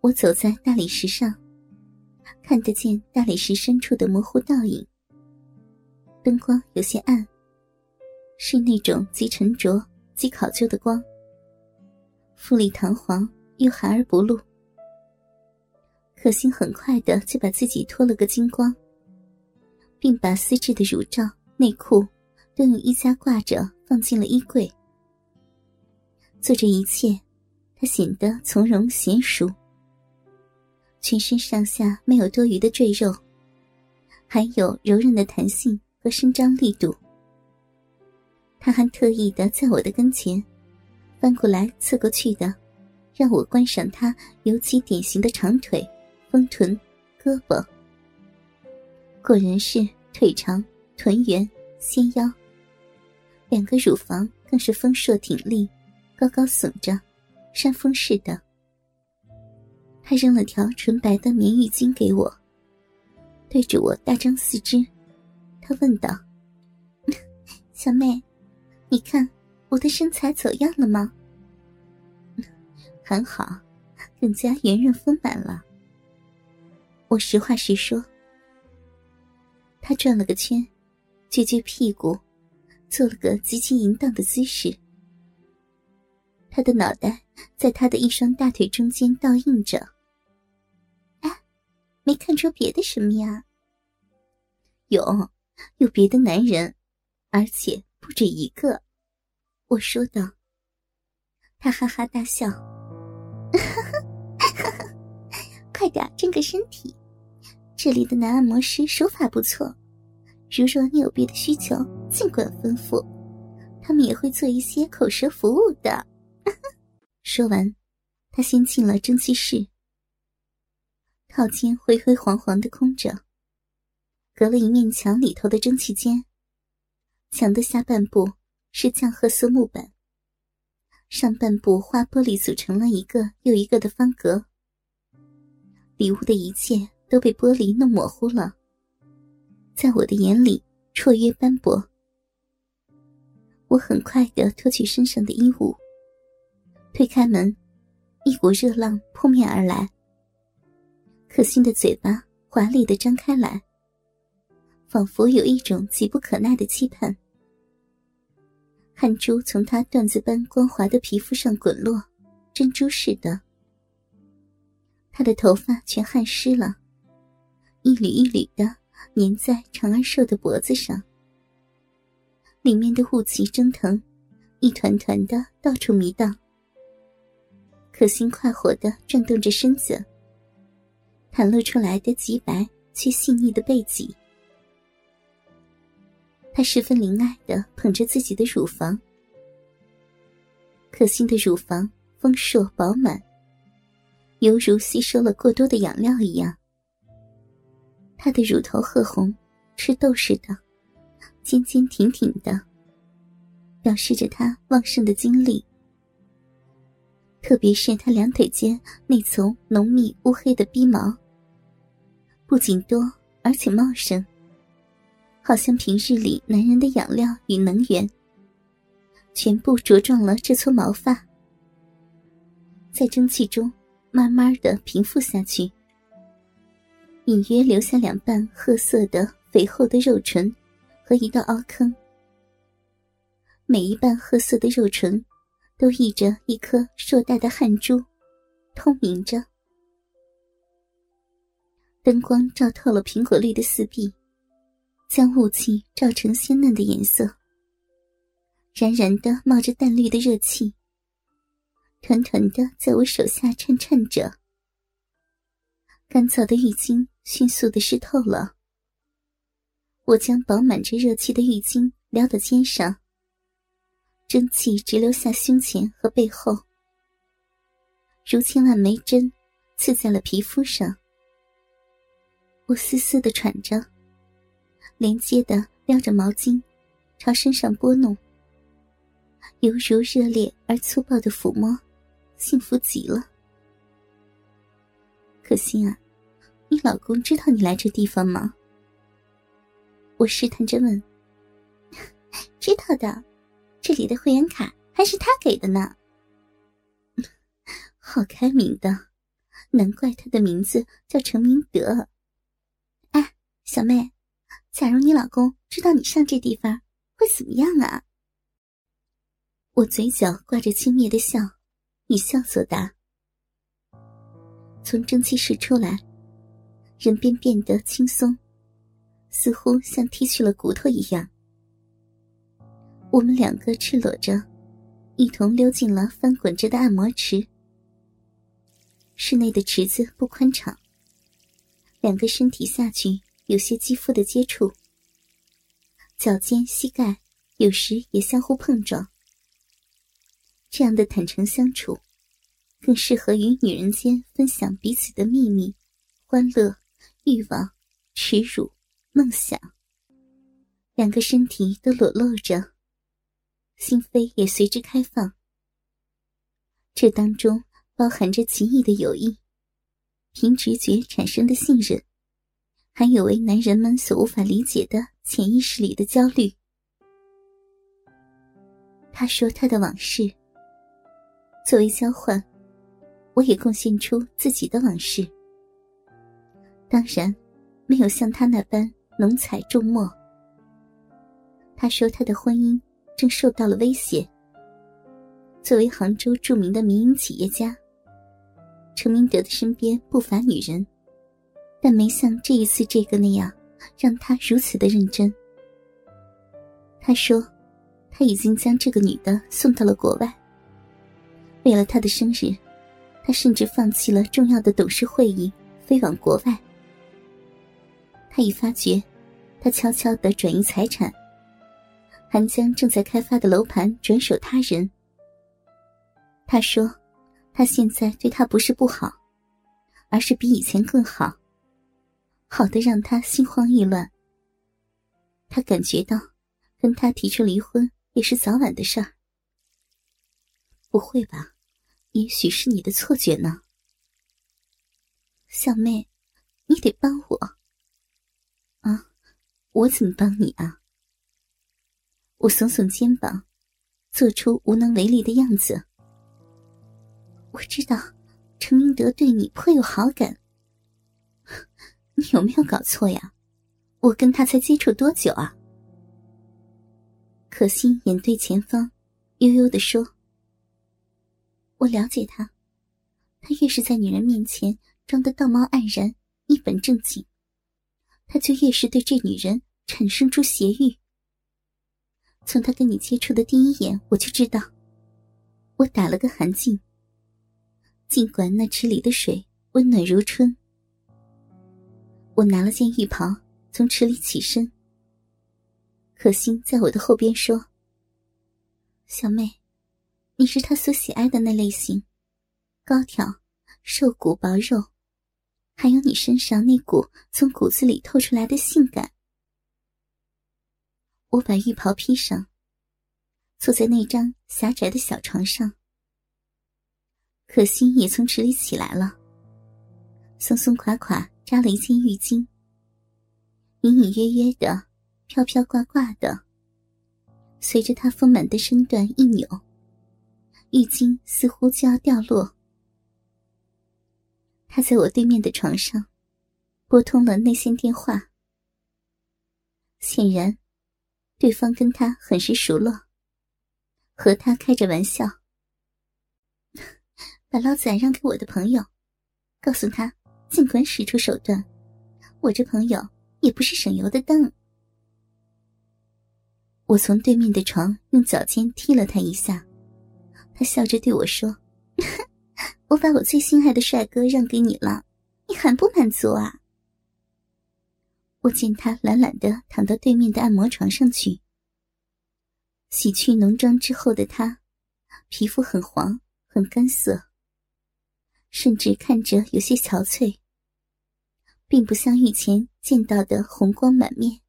我走在大理石上，看得见大理石深处的模糊倒影。灯光有些暗，是那种极沉着、极考究的光，富丽堂皇又含而不露。可心很快的就把自己脱了个精光，并把丝质的乳罩、内裤都用衣架挂着放进了衣柜。做这一切，她显得从容娴熟，全身上下没有多余的赘肉，还有柔韧的弹性和伸张力度。他还特意的在我的跟前翻过来侧过去的，让我观赏他尤其典型的长腿。丰臀，胳膊，果然是腿长、臀圆、纤腰。两个乳房更是丰硕挺立，高高耸着，山峰似的。他扔了条纯白的棉浴巾给我，对着我大张四肢，他问道：“ 小妹，你看我的身材走样了吗？”“很好，更加圆润丰满了。”我实话实说，他转了个圈，撅撅屁股，做了个极其淫荡的姿势。他的脑袋在他的一双大腿中间倒映着。没看出别的什么呀？有，有别的男人，而且不止一个。我说道。他哈哈大笑，快点正个身体。这里的男按摩师手法不错，如若你有别的需求，尽管吩咐，他们也会做一些口舌服务的。说完，他先进了蒸汽室，套间灰灰黄黄的空着，隔了一面墙里头的蒸汽间，墙的下半部是酱褐色木板，上半部花玻璃组成了一个又一个的方格，里屋的一切。都被玻璃弄模糊了，在我的眼里绰约斑驳。我很快的脱去身上的衣物，推开门，一股热浪扑面而来。可心的嘴巴华丽的张开来，仿佛有一种急不可耐的期盼。汗珠从她缎子般光滑的皮肤上滚落，珍珠似的。她的头发全汗湿了。一缕一缕的粘在长而瘦的脖子上，里面的雾气蒸腾，一团团的到处迷荡。可心快活的转动着身子，袒露出来的极白却细腻的背脊。他十分怜爱的捧着自己的乳房，可心的乳房丰硕饱满，犹如吸收了过多的养料一样。她的乳头褐红，吃豆似的，尖尖挺挺的，表示着她旺盛的精力。特别是他两腿间那丛浓密乌黑的逼毛，不仅多，而且茂盛，好像平日里男人的养料与能源，全部茁壮了这撮毛发，在蒸汽中慢慢的平复下去。隐约留下两瓣褐色的肥厚的肉唇，和一道凹坑。每一瓣褐色的肉唇，都溢着一颗硕大的汗珠，透明着。灯光照透了苹果绿的四壁，将雾气照成鲜嫩的颜色。冉冉的冒着淡绿的热气，团团的在我手下颤颤着。干燥的浴巾迅速的湿透了。我将饱满着热气的浴巾撩到肩上，蒸汽直流下胸前和背后，如千万枚针刺在了皮肤上。我丝丝的喘着，连接的撩着毛巾，朝身上拨弄，犹如热烈而粗暴的抚摸，幸福极了。可心啊，你老公知道你来这地方吗？我试探着问。知道的，这里的会员卡还是他给的呢。好开明的，难怪他的名字叫陈明德。哎，小妹，假如你老公知道你上这地方，会怎么样啊？我嘴角挂着轻蔑的笑，以笑作答。从蒸汽室出来，人便变得轻松，似乎像剔去了骨头一样。我们两个赤裸着，一同溜进了翻滚着的按摩池。室内的池子不宽敞，两个身体下去有些肌肤的接触，脚尖、膝盖有时也相互碰撞。这样的坦诚相处，更适合于女人间分享彼此的秘密、欢乐、欲望、耻辱、梦想。两个身体都裸露着，心扉也随之开放。这当中。包含着奇异的友谊，凭直觉产生的信任，还有为男人们所无法理解的潜意识里的焦虑。他说他的往事，作为交换，我也贡献出自己的往事。当然，没有像他那般浓彩重墨。他说他的婚姻正受到了威胁。作为杭州著名的民营企业家。陈明德的身边不乏女人，但没像这一次这个那样让他如此的认真。他说，他已经将这个女的送到了国外。为了她的生日，他甚至放弃了重要的董事会议，飞往国外。他已发觉，他悄悄的转移财产，还将正在开发的楼盘转手他人。他说。他现在对他不是不好，而是比以前更好，好的让他心慌意乱。他感觉到，跟他提出离婚也是早晚的事儿。不会吧？也许是你的错觉呢。小妹，你得帮我。啊，我怎么帮你啊？我耸耸肩膀，做出无能为力的样子。我知道，陈明德对你颇有好感。你有没有搞错呀？我跟他才接触多久啊？可心眼对前方，悠悠的说：“我了解他，他越是在女人面前装得道貌岸然、一本正经，他就越是对这女人产生出邪欲。从他跟你接触的第一眼，我就知道。”我打了个寒噤。尽管那池里的水温暖如春，我拿了件浴袍从池里起身。可心在我的后边说：“小妹，你是他所喜爱的那类型，高挑、瘦骨薄肉，还有你身上那股从骨子里透出来的性感。”我把浴袍披上，坐在那张狭窄的小床上。可心也从池里起来了，松松垮垮扎了一件浴巾，隐隐约约的，飘飘挂挂的，随着她丰满的身段一扭，浴巾似乎就要掉落。他在我对面的床上，拨通了内线电话。显然，对方跟他很是熟络，和他开着玩笑。把老仔让给我的朋友，告诉他尽管使出手段，我这朋友也不是省油的灯。我从对面的床用脚尖踢了他一下，他笑着对我说：“ 我把我最心爱的帅哥让给你了，你很不满足啊？”我见他懒懒的躺到对面的按摩床上去，洗去浓妆之后的他，皮肤很黄，很干涩。甚至看着有些憔悴，并不像以前见到的红光满面。